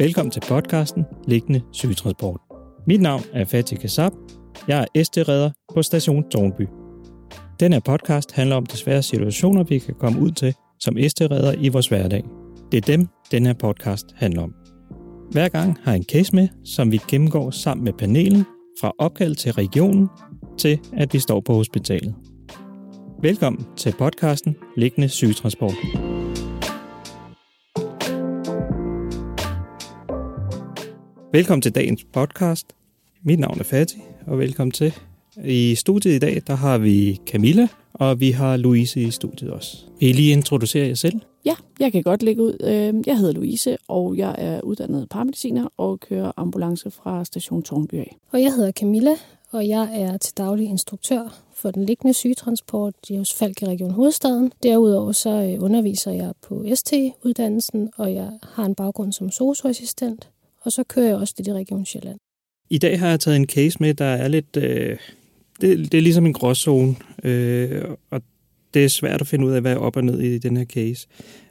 Velkommen til podcasten Liggende Sygetransport. Mit navn er Fatih Kassab. Jeg er SD-redder på station Tornby. Den her podcast handler om de svære situationer, vi kan komme ud til som SD-redder i vores hverdag. Det er dem, den her podcast handler om. Hver gang har jeg en case med, som vi gennemgår sammen med panelen fra opkald til regionen til, at vi står på hospitalet. Velkommen til podcasten Liggende Sygetransport. Velkommen til dagens podcast. Mit navn er Fatih, og velkommen til. I studiet i dag, der har vi Camilla, og vi har Louise i studiet også. Vil I lige introducere jer selv? Ja, jeg kan godt lægge ud. Øh, jeg hedder Louise, og jeg er uddannet paramediciner og kører ambulance fra station Tornby af. Og jeg hedder Camilla, og jeg er til daglig instruktør for den liggende sygetransport hos Falk i Region Hovedstaden. Derudover så øh, underviser jeg på ST-uddannelsen, og jeg har en baggrund som socioassistent, og så kører jeg også lidt i Region Sjælland. I dag har jeg taget en case med, der er lidt... Øh, det, det er ligesom en gråzone, øh, og det er svært at finde ud af, hvad er op og ned i den her case.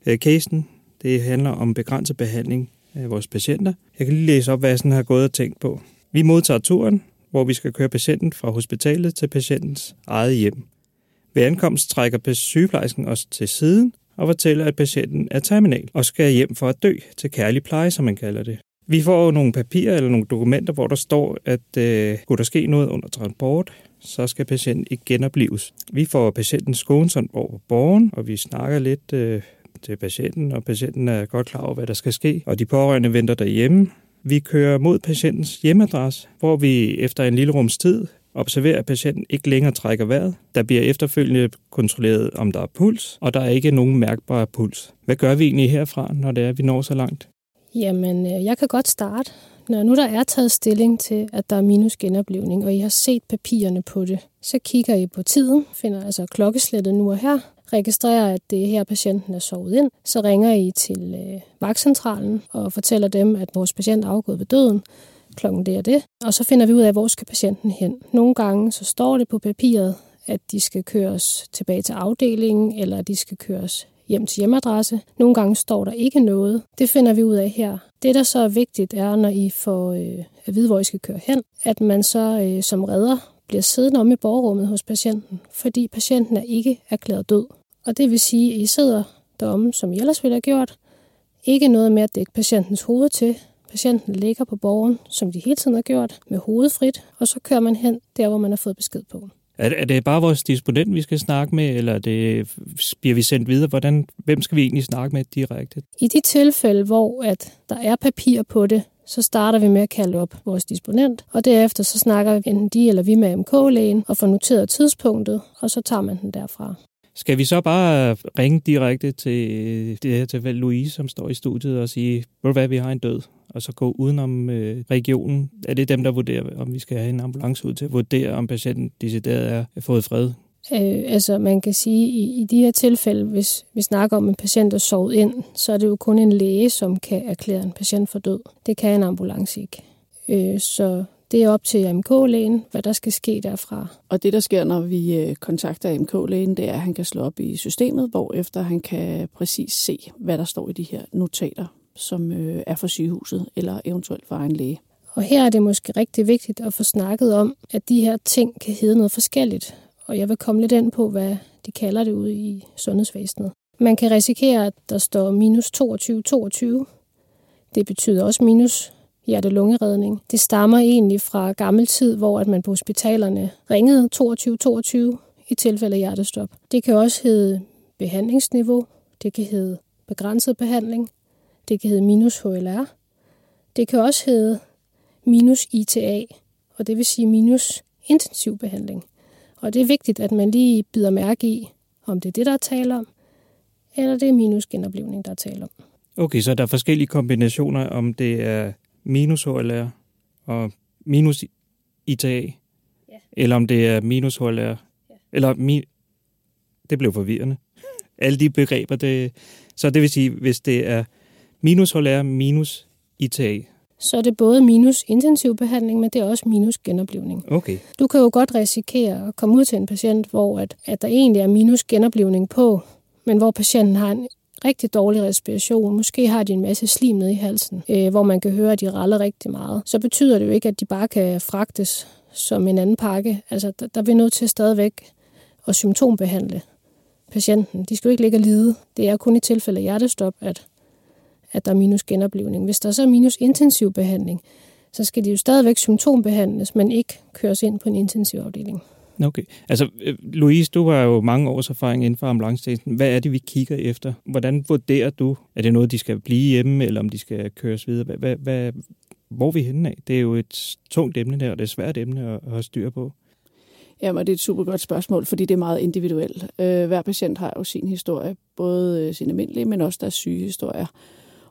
Øh, casen, det handler om begrænset behandling af vores patienter. Jeg kan lige læse op, hvad jeg sådan har gået og tænkt på. Vi modtager turen, hvor vi skal køre patienten fra hospitalet til patientens eget hjem. Ved ankomst trækker sygeplejersken os til siden og fortæller, at patienten er terminal og skal hjem for at dø til kærlig pleje, som man kalder det. Vi får nogle papirer eller nogle dokumenter, hvor der står, at øh, kunne der ske noget under transport, så skal patienten ikke genopleves. Vi får patienten skånsomt over borgen, og vi snakker lidt øh, til patienten, og patienten er godt klar over, hvad der skal ske, og de pårørende venter derhjemme. Vi kører mod patientens hjemmeadresse, hvor vi efter en lille rums tid observerer, at patienten ikke længere trækker vejret. Der bliver efterfølgende kontrolleret, om der er puls, og der er ikke nogen mærkbar puls. Hvad gør vi egentlig herfra, når det er, at vi når så langt? Jamen, øh, jeg kan godt starte. Når nu der er taget stilling til, at der er minus genoplevning, og I har set papirerne på det, så kigger I på tiden, finder altså klokkeslættet nu og her, registrerer, at det er her, patienten er sovet ind. Så ringer I til øh, vagtcentralen og fortæller dem, at vores patient er afgået ved døden. Klokken det er det. Og så finder vi ud af, hvor skal patienten hen. Nogle gange så står det på papiret, at de skal køres tilbage til afdelingen, eller at de skal køres hjem til hjemadresse. Nogle gange står der ikke noget. Det finder vi ud af her. Det, der så er vigtigt, er, når I får øh, at vide, hvor I skal køre hen, at man så øh, som redder bliver siddende om i borgerrummet hos patienten, fordi patienten er ikke erklæret død. Og det vil sige, at I sidder deromme, som I ellers ville have gjort. Ikke noget med at dække patientens hoved til. Patienten ligger på borgen, som de hele tiden har gjort, med hovedet frit, og så kører man hen der, hvor man har fået besked på. Er, er det bare vores disponent, vi skal snakke med, eller det, bliver vi sendt videre? Hvordan, hvem skal vi egentlig snakke med direkte? I de tilfælde, hvor at der er papir på det, så starter vi med at kalde op vores disponent, og derefter så snakker enten de eller vi med MK-lægen og får noteret tidspunktet, og så tager man den derfra. Skal vi så bare ringe direkte til øh, det her tilfælde Louise, som står i studiet og sige, hvor hvad, vi har en død, og så gå udenom øh, regionen? Er det dem, der vurderer, om vi skal have en ambulance ud til at vurdere, om patienten decideret er fået fred? Øh, altså man kan sige, at i, i de her tilfælde, hvis vi snakker om en patient, der er sovet ind, så er det jo kun en læge, som kan erklære en patient for død. Det kan en ambulance ikke. Øh, så det er op til AMK-lægen, hvad der skal ske derfra. Og det, der sker, når vi øh, kontakter AMK-lægen, det er, at han kan slå op i systemet, hvor efter han kan præcis se, hvad der står i de her notater, som øh, er for sygehuset eller eventuelt for egen læge. Og her er det måske rigtig vigtigt at få snakket om, at de her ting kan hedde noget forskelligt. Og jeg vil komme lidt ind på, hvad de kalder det ude i sundhedsvæsenet. Man kan risikere, at der står minus 22, 22. Det betyder også minus hjerte-lungeredning. Det stammer egentlig fra gammel tid, hvor at man på hospitalerne ringede 22-22 i tilfælde af hjertestop. Det kan også hedde behandlingsniveau, det kan hedde begrænset behandling, det kan hedde minus HLR, det kan også hedde minus ITA, og det vil sige minus intensiv behandling. Og det er vigtigt, at man lige bider mærke i, om det er det, der er tale om, eller det er minus genoplevning, der er tale om. Okay, så der er forskellige kombinationer, om det er minus HLR og minus ITA, ja. eller om det er minus HLR, ja. eller mi, det blev forvirrende. Alle de begreber, det, så det vil sige, hvis det er minus HLR minus ITA, så er det både minus intensiv behandling, men det er også minus genoplevning. Okay. Du kan jo godt risikere at komme ud til en patient, hvor at, at der egentlig er minus genoplevning på, men hvor patienten har en rigtig dårlig respiration, måske har de en masse slim nede i halsen, øh, hvor man kan høre, at de raller rigtig meget, så betyder det jo ikke, at de bare kan fragtes som en anden pakke. Altså, der, der er vi nødt til stadigvæk at symptombehandle patienten. De skal jo ikke ligge og lide. Det er kun i tilfælde af hjertestop, at, at der er minus genoplevning. Hvis der så er minus intensiv behandling, så skal de jo stadigvæk symptombehandles, men ikke køres ind på en intensivafdeling. Okay. Altså, øh, Louise, du har jo mange års erfaring inden for ambulancetjenesten. Hvad er det, vi kigger efter? Hvordan vurderer du, er det noget, de skal blive hjemme, eller om de skal køres videre? Hvad, hvad, hvad, hvor er vi henne af? Det er jo et tungt emne der, og det er et svært emne at, at styre på. Jamen, det er et super godt spørgsmål, fordi det er meget individuelt. Øh, hver patient har jo sin historie, både øh, sin almindelige, men også deres syge historier.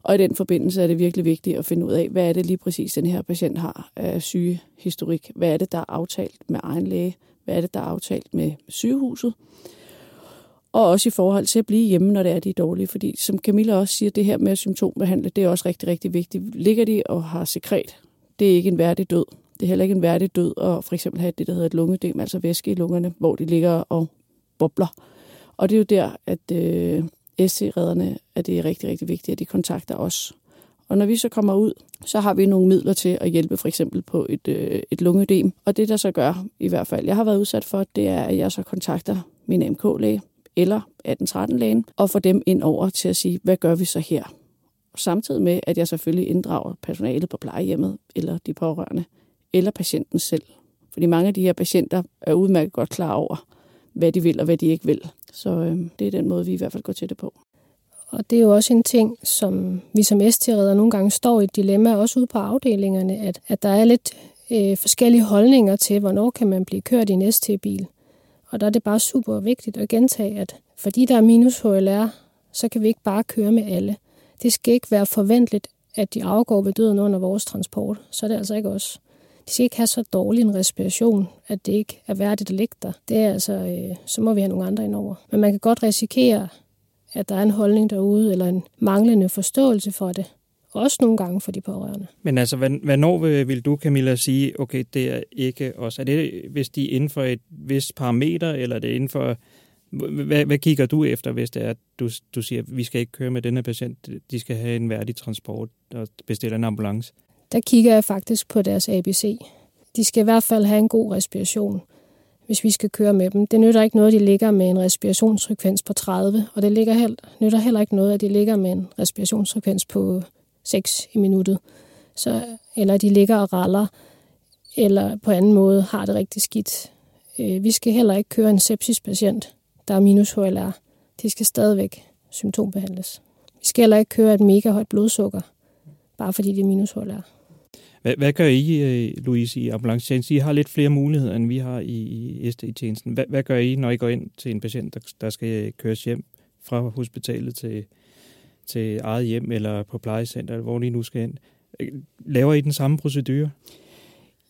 Og i den forbindelse er det virkelig vigtigt at finde ud af, hvad er det lige præcis, den her patient har af sygehistorik? Hvad er det, der er aftalt med egen læge? Hvad er det, der er aftalt med sygehuset? Og også i forhold til at blive hjemme, når det er, de dårlige. Fordi som Camilla også siger, det her med at symptombehandle, det er også rigtig, rigtig vigtigt. Ligger de og har sekret, det er ikke en værdig død. Det er heller ikke en værdig død at for eksempel have det, der hedder et lungedem, altså væske i lungerne, hvor de ligger og bobler. Og det er jo der, at øh, SC-redderne, at det er rigtig, rigtig vigtigt, at de kontakter os. Og når vi så kommer ud, så har vi nogle midler til at hjælpe for eksempel på et, øh, et lungedem. Og det, der så gør, i hvert fald jeg har været udsat for, det er, at jeg så kontakter min MK-læge eller 1813-lægen og får dem ind over til at sige, hvad gør vi så her? Samtidig med, at jeg selvfølgelig inddrager personalet på plejehjemmet eller de pårørende eller patienten selv. Fordi mange af de her patienter er udmærket godt klar over, hvad de vil og hvad de ikke vil. Så øh, det er den måde, vi i hvert fald går til det på. Og det er jo også en ting, som vi som st nogle gange står i et dilemma, også ude på afdelingerne, at, at der er lidt øh, forskellige holdninger til, hvornår kan man blive kørt i en ST-bil. Og der er det bare super vigtigt at gentage, at fordi der er minus HLR, så kan vi ikke bare køre med alle. Det skal ikke være forventeligt, at de afgår ved døden under vores transport. Så er det altså ikke os. De skal ikke have så dårlig en respiration, at det ikke er værdigt at ligge der. Det er altså, øh, så må vi have nogle andre indover. Men man kan godt risikere, at der er en holdning derude, eller en manglende forståelse for det. Også nogle gange for de pårørende. Men altså, hvornår vil, vil du, Camilla, sige, okay, det er ikke os? Er det, hvis de er inden for et vist parameter, eller er det inden for... Hvad, hvad kigger du efter, hvis det er, at du, du siger, at vi skal ikke køre med denne patient, de skal have en værdig transport og bestille en ambulance? Der kigger jeg faktisk på deres ABC. De skal i hvert fald have en god respiration hvis vi skal køre med dem. Det nytter ikke noget, at de ligger med en respirationsfrekvens på 30, og det ligger heller, nytter heller ikke noget, at de ligger med en respirationsfrekvens på 6 i minuttet. Så, eller de ligger og raller, eller på anden måde har det rigtig skidt. Øh, vi skal heller ikke køre en sepsispatient, der er minus HLR. De skal stadigvæk symptombehandles. Vi skal heller ikke køre et mega højt blodsukker, bare fordi det er minus HLR. Hvad, hvad gør I, øh, Louise, i ambulancetjenesten? I har lidt flere muligheder, end vi har i, i SD-tjenesten. Hvad, hvad gør I, når I går ind til en patient, der, der skal køres hjem fra hospitalet til, til eget hjem eller på plejecenter, eller hvor de nu skal ind? Laver I den samme procedure?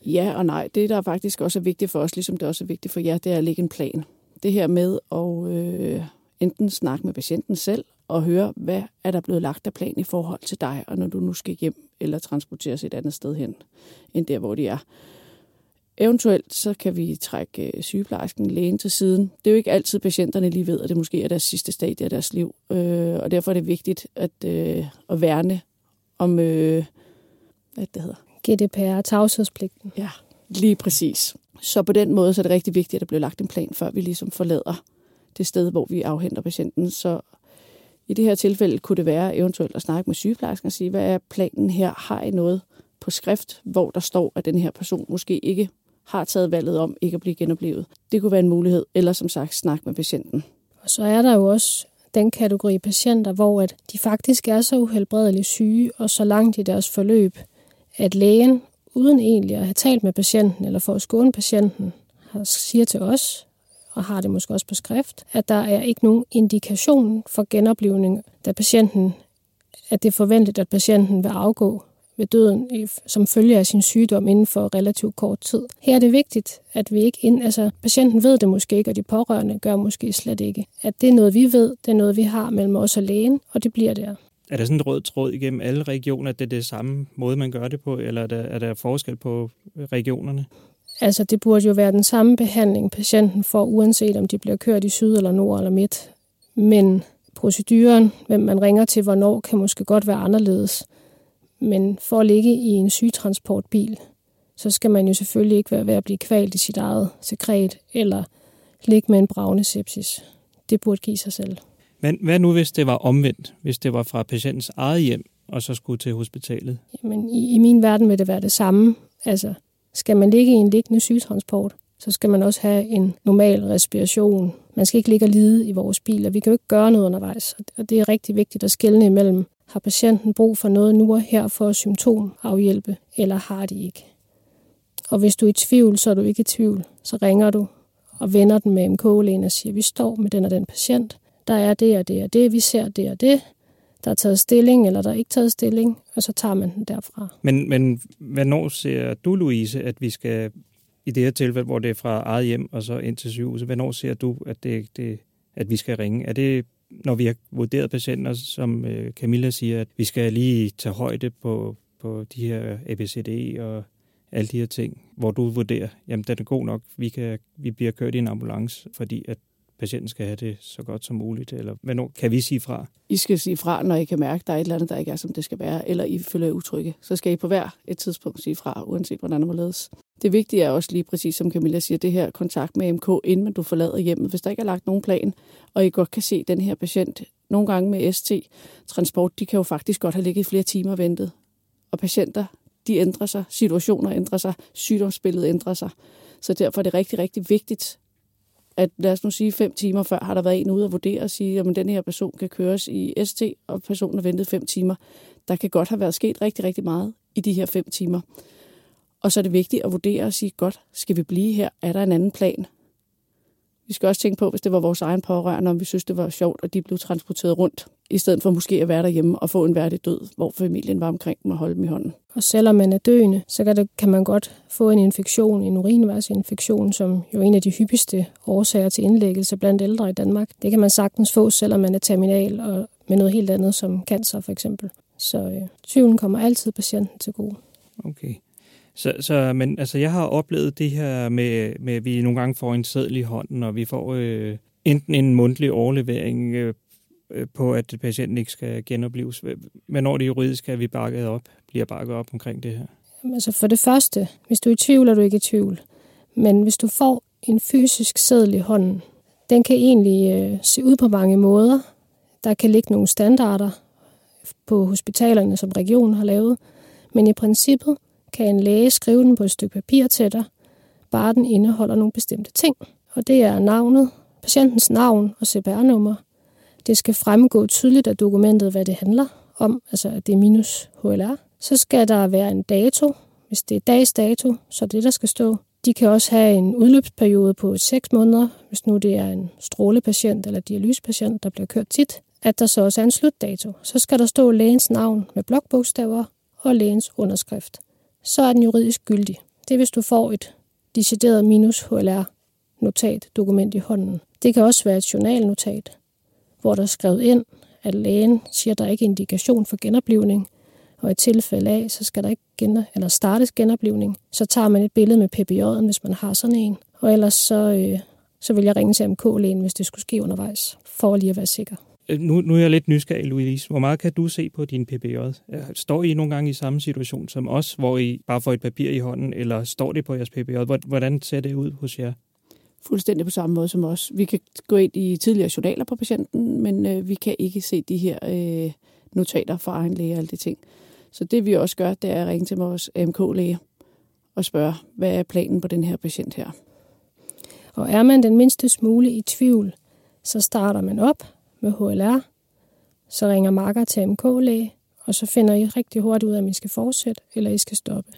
Ja og nej. Det, der faktisk også er vigtigt for os, ligesom det også er vigtigt for jer, det er at lægge en plan. Det her med at øh, enten snakke med patienten selv og høre, hvad er der blevet lagt af plan i forhold til dig, og når du nu skal hjem eller transporteres et andet sted hen, end der, hvor de er. Eventuelt så kan vi trække øh, sygeplejersken lægen til siden. Det er jo ikke altid patienterne lige ved, at det måske er deres sidste stadie af deres liv. Øh, og derfor er det vigtigt at, øh, at værne om, øh, hvad det hedder? GDPR, tavshedspligten. Ja, lige præcis. Så på den måde så er det rigtig vigtigt, at der bliver lagt en plan, før vi ligesom forlader det sted, hvor vi afhenter patienten. Så i det her tilfælde kunne det være eventuelt at snakke med sygeplejersken og sige, hvad er planen her? Har I noget på skrift, hvor der står, at den her person måske ikke har taget valget om ikke at blive genoplevet? Det kunne være en mulighed, eller som sagt snakke med patienten. Og så er der jo også den kategori patienter, hvor at de faktisk er så uhelbredeligt syge og så langt i deres forløb, at lægen, uden egentlig at have talt med patienten eller for at skåne patienten, siger til os, og har det måske også på skrift, at der er ikke nogen indikation for genoplevning, da patienten, at det er forventet, at patienten vil afgå ved døden som følge af sin sygdom inden for relativt kort tid. Her er det vigtigt, at vi ikke ind, altså patienten ved det måske ikke, og de pårørende gør måske slet ikke. At det er noget, vi ved, det er noget, vi har mellem os og lægen, og det bliver der. Er der sådan en rød tråd igennem alle regioner, at det er det samme måde, man gør det på, eller er der, er der forskel på regionerne? Altså, det burde jo være den samme behandling, patienten får, uanset om de bliver kørt i syd eller nord eller midt. Men proceduren, hvem man ringer til, hvornår, kan måske godt være anderledes. Men for at ligge i en sygtransportbil, så skal man jo selvfølgelig ikke være ved at blive kvalt i sit eget sekret, eller ligge med en bravende sepsis. Det burde give sig selv. Men hvad nu, hvis det var omvendt? Hvis det var fra patientens eget hjem, og så skulle til hospitalet? Jamen, i, i min verden vil det være det samme. Altså, skal man ligge i en liggende sygetransport, så skal man også have en normal respiration. Man skal ikke ligge og lide i vores biler. Vi kan jo ikke gøre noget undervejs, og det er rigtig vigtigt at skelne imellem. Har patienten brug for noget nu og her for at symptomafhjælpe, eller har de ikke? Og hvis du er i tvivl, så er du ikke i tvivl. Så ringer du og vender den med MK-lægen og siger, vi står med den og den patient. Der er det og det og det, vi ser det og det. Der er taget stilling, eller der er ikke taget stilling, og så tager man den derfra. Men, men hvornår ser du, Louise, at vi skal, i det her tilfælde, hvor det er fra eget hjem og så ind til sygehuset, hvornår ser du, at, det, det, at vi skal ringe? Er det, når vi har vurderet patienter, som øh, Camilla siger, at vi skal lige tage højde på, på de her ABCD e og alle de her ting, hvor du vurderer, jamen den er god nok, vi, kan, vi bliver kørt i en ambulance, fordi at patienten skal have det så godt som muligt, eller hvornår kan vi sige fra? I skal sige fra, når I kan mærke, at der er et eller andet, der ikke er, som det skal være, eller I føler utrygge. Så skal I på hver et tidspunkt sige fra, uanset hvordan det må ledes. Det vigtige er også lige præcis, som Camilla siger, det her kontakt med MK, inden du forlader hjemmet. Hvis der ikke er lagt nogen plan, og I godt kan se den her patient, nogle gange med ST-transport, de kan jo faktisk godt have ligget i flere timer og ventet. Og patienter, de ændrer sig, situationer ændrer sig, sygdomsbilledet ændrer sig. Så derfor er det rigtig, rigtig vigtigt, at lad os nu sige, fem timer før har der været en ude at vurdere og sige, at den her person kan køres i ST, og personen har ventet fem timer. Der kan godt have været sket rigtig, rigtig meget i de her fem timer. Og så er det vigtigt at vurdere og sige, godt, skal vi blive her? Er der en anden plan? Vi skal også tænke på, hvis det var vores egen pårørende, om vi synes, det var sjovt, at de blev transporteret rundt, i stedet for måske at være derhjemme og få en værdig død, hvor familien var omkring dem og holde dem i hånden. Og selvom man er døende, så kan, det, kan man godt få en infektion, en urinvejsinfektion, som jo er en af de hyppigste årsager til indlæggelse blandt ældre i Danmark. Det kan man sagtens få, selvom man er terminal og med noget helt andet som cancer for eksempel. Så øh, tvivlen kommer altid patienten til gode. Okay. Så, så, men altså, jeg har oplevet det her med, med, at vi nogle gange får en seddel i hånden, og vi får øh, enten en mundtlig overlevering øh, øh på, at patienten ikke skal genopleves. Hvornår det juridisk er vi bakket op, bliver bakket op omkring det her? Jamen, altså for det første, hvis du er i tvivl, er du ikke i tvivl. Men hvis du får en fysisk seddel i hånden, den kan egentlig øh, se ud på mange måder. Der kan ligge nogle standarder på hospitalerne, som regionen har lavet. Men i princippet, kan en læge skrive den på et stykke papir til dig, bare den indeholder nogle bestemte ting. Og det er navnet, patientens navn og CPR-nummer. Det skal fremgå tydeligt af dokumentet, hvad det handler om, altså at det er minus HLR. Så skal der være en dato. Hvis det er dags dato, så er det, der skal stå. De kan også have en udløbsperiode på 6 måneder, hvis nu det er en strålepatient eller dialysepatient, der bliver kørt tit, at der så også er en slutdato. Så skal der stå lægens navn med blokbogstaver og lægens underskrift så er den juridisk gyldig. Det er, hvis du får et decideret minus HLR notat dokument i hånden. Det kan også være et journalnotat, hvor der er skrevet ind, at lægen siger, at der ikke er indikation for genoplivning, og i tilfælde af, så skal der ikke gen- eller startes genoplivning. Så tager man et billede med PPJ'en, hvis man har sådan en, og ellers så, øh, så vil jeg ringe til MK-lægen, hvis det skulle ske undervejs, for lige at være sikker. Øh, nu, nu er jeg lidt nysgerrig, Louise. Hvor meget kan du se på din PPJ? Står I nogle gange i samme situation som os, hvor I bare får et papir i hånden, eller står det på jeres PPJ? Hvordan ser det ud hos jer? Fuldstændig på samme måde som os. Vi kan gå ind i tidligere journaler på patienten, men øh, vi kan ikke se de her øh, notater fra egen læge og alle de ting. Så det vi også gør, det er at ringe til vores AMK-læge og spørge, hvad er planen på den her patient her? Og er man den mindste smule i tvivl, så starter man op, med HLR, så ringer Marker til MK-læge, og så finder I rigtig hurtigt ud af, om I skal fortsætte, eller I skal stoppe.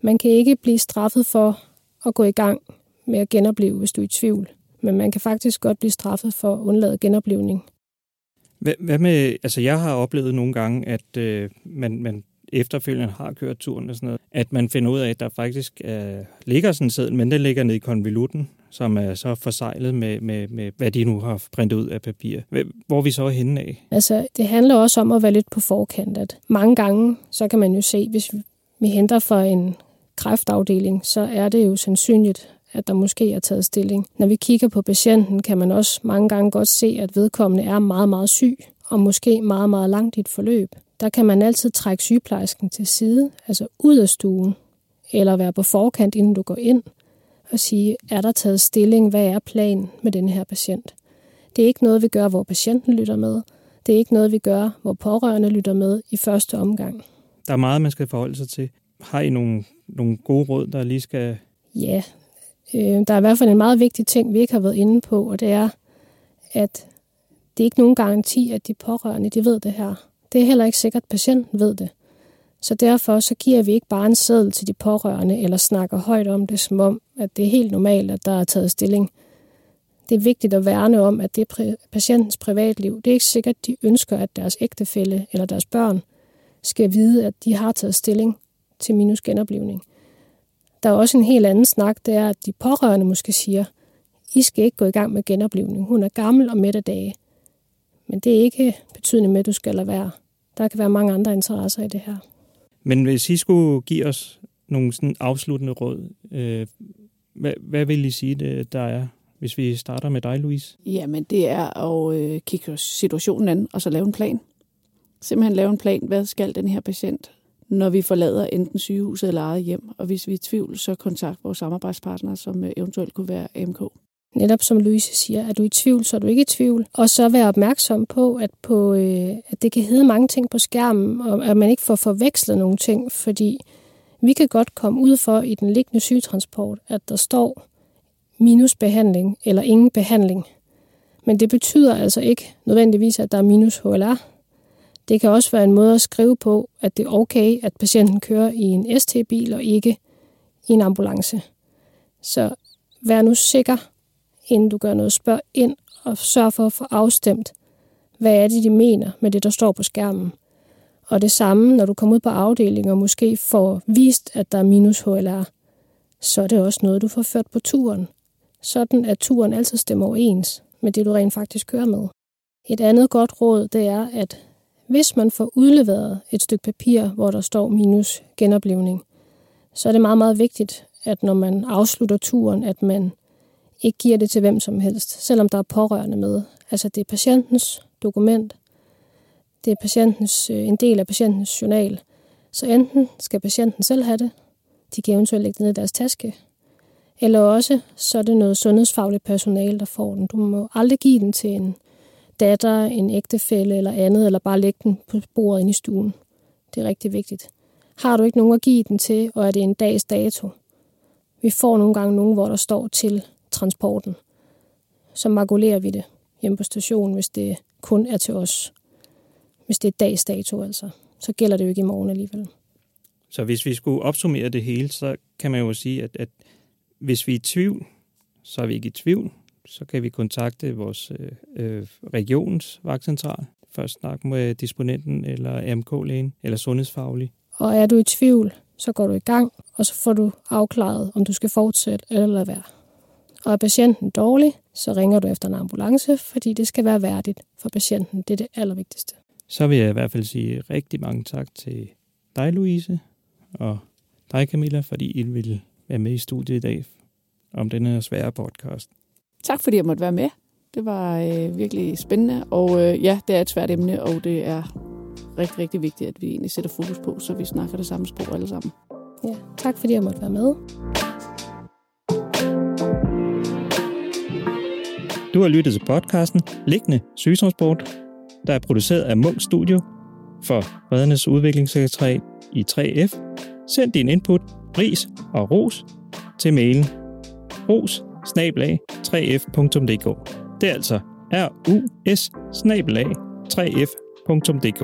Man kan ikke blive straffet for at gå i gang med at genopleve, hvis du er i tvivl. Men man kan faktisk godt blive straffet for at undlade genoplevning. Hvad med, altså jeg har oplevet nogle gange, at øh, man, man efterfølgende har kørt turen og sådan noget, at man finder ud af, at der faktisk øh, ligger sådan en seddel, men den ligger nede i konvolutten, som er så forsejlet med, med, med, hvad de nu har printet ud af papir. Hvor vi så er henne af? Altså, det handler også om at være lidt på forkant. At mange gange, så kan man jo se, hvis vi henter fra en kræftafdeling, så er det jo sandsynligt, at der måske er taget stilling. Når vi kigger på patienten, kan man også mange gange godt se, at vedkommende er meget, meget syg, og måske meget, meget langt i et forløb. Der kan man altid trække sygeplejersken til side, altså ud af stuen, eller være på forkant, inden du går ind, og sige, er der taget stilling, hvad er planen med den her patient? Det er ikke noget, vi gør, hvor patienten lytter med. Det er ikke noget, vi gør, hvor pårørende lytter med i første omgang. Der er meget, man skal forholde sig til. Har I nogle, nogle gode råd, der lige skal... Ja, øh, der er i hvert fald en meget vigtig ting, vi ikke har været inde på, og det er, at det er ikke nogen garanti, at de pårørende de ved det her. Det er heller ikke sikkert, at patienten ved det. Så derfor så giver vi ikke bare en seddel til de pårørende, eller snakker højt om det, som om, at det er helt normalt, at der er taget stilling. Det er vigtigt at værne om, at det er patientens privatliv. Det er ikke sikkert, at de ønsker, at deres ægtefælle eller deres børn skal vide, at de har taget stilling til minus genoplevning. Der er også en helt anden snak, det er, at de pårørende måske siger, I skal ikke gå i gang med genoplevning. Hun er gammel og midt af dage. Men det er ikke betydende med, at du skal lade være. Der kan være mange andre interesser i det her. Men hvis I skulle give os nogle sådan afsluttende råd, øh, hvad, hvad vil I sige, det, der er, hvis vi starter med dig, Louise? Jamen, det er at øh, kigge situationen an, og så lave en plan. Simpelthen lave en plan, hvad skal den her patient, når vi forlader enten sygehuset eller eget hjem. Og hvis vi er i tvivl, så kontakt vores samarbejdspartnere, som øh, eventuelt kunne være AMK. Netop som Louise siger, er du i tvivl, så er du ikke i tvivl. Og så være opmærksom på, at, på, øh, at det kan hedde mange ting på skærmen, og at man ikke får forvekslet nogle ting, fordi vi kan godt komme ud for i den liggende sygetransport, at der står minusbehandling eller ingen behandling. Men det betyder altså ikke nødvendigvis, at der er minus HLR. Det kan også være en måde at skrive på, at det er okay, at patienten kører i en ST-bil og ikke i en ambulance. Så vær nu sikker inden du gør noget. Spørg ind og sørg for at få afstemt, hvad er det, de mener med det, der står på skærmen. Og det samme, når du kommer ud på afdelingen og måske får vist, at der er minus HLR, så er det også noget, du får ført på turen. Sådan at turen altid stemmer overens med det, du rent faktisk kører med. Et andet godt råd, det er, at hvis man får udleveret et stykke papir, hvor der står minus genoplevning, så er det meget, meget vigtigt, at når man afslutter turen, at man ikke giver det til hvem som helst, selvom der er pårørende med. Altså det er patientens dokument, det er patientens, øh, en del af patientens journal. Så enten skal patienten selv have det, de kan eventuelt lægge det ned i deres taske, eller også så er det noget sundhedsfagligt personale, der får den. Du må aldrig give den til en datter, en ægtefælle eller andet, eller bare lægge den på bordet inde i stuen. Det er rigtig vigtigt. Har du ikke nogen at give den til, og er det en dags dato? Vi får nogle gange nogen, hvor der står til transporten. Så makulerer vi det hjemme på stationen, hvis det kun er til os. Hvis det er dags dato, altså. Så gælder det jo ikke i morgen alligevel. Så hvis vi skulle opsummere det hele, så kan man jo sige, at, at hvis vi er i tvivl, så er vi ikke i tvivl. Så kan vi kontakte vores øh, øh regionens vagtcentral. Først snakke med disponenten eller AMK-lægen eller sundhedsfaglig. Og er du i tvivl, så går du i gang, og så får du afklaret, om du skal fortsætte eller lade være. Og er patienten dårlig, så ringer du efter en ambulance, fordi det skal være værdigt for patienten. Det er det allervigtigste. Så vil jeg i hvert fald sige rigtig mange tak til dig, Louise, og dig, Camilla, fordi I vil være med i studiet i dag om denne svære podcast. Tak fordi jeg måtte være med. Det var øh, virkelig spændende, og øh, ja, det er et svært emne, og det er rigtig, rigtig vigtigt, at vi egentlig sætter fokus på, så vi snakker det samme sprog alle sammen. Ja, tak fordi jeg måtte være med. Du har lyttet til podcasten Liggende Sygetransport, der er produceret af Munk Studio for Redernes Udviklingssekretariat i 3F. Send din input, ris og ros til mailen ros 3f.dk. Det er altså r u s 3f.dk.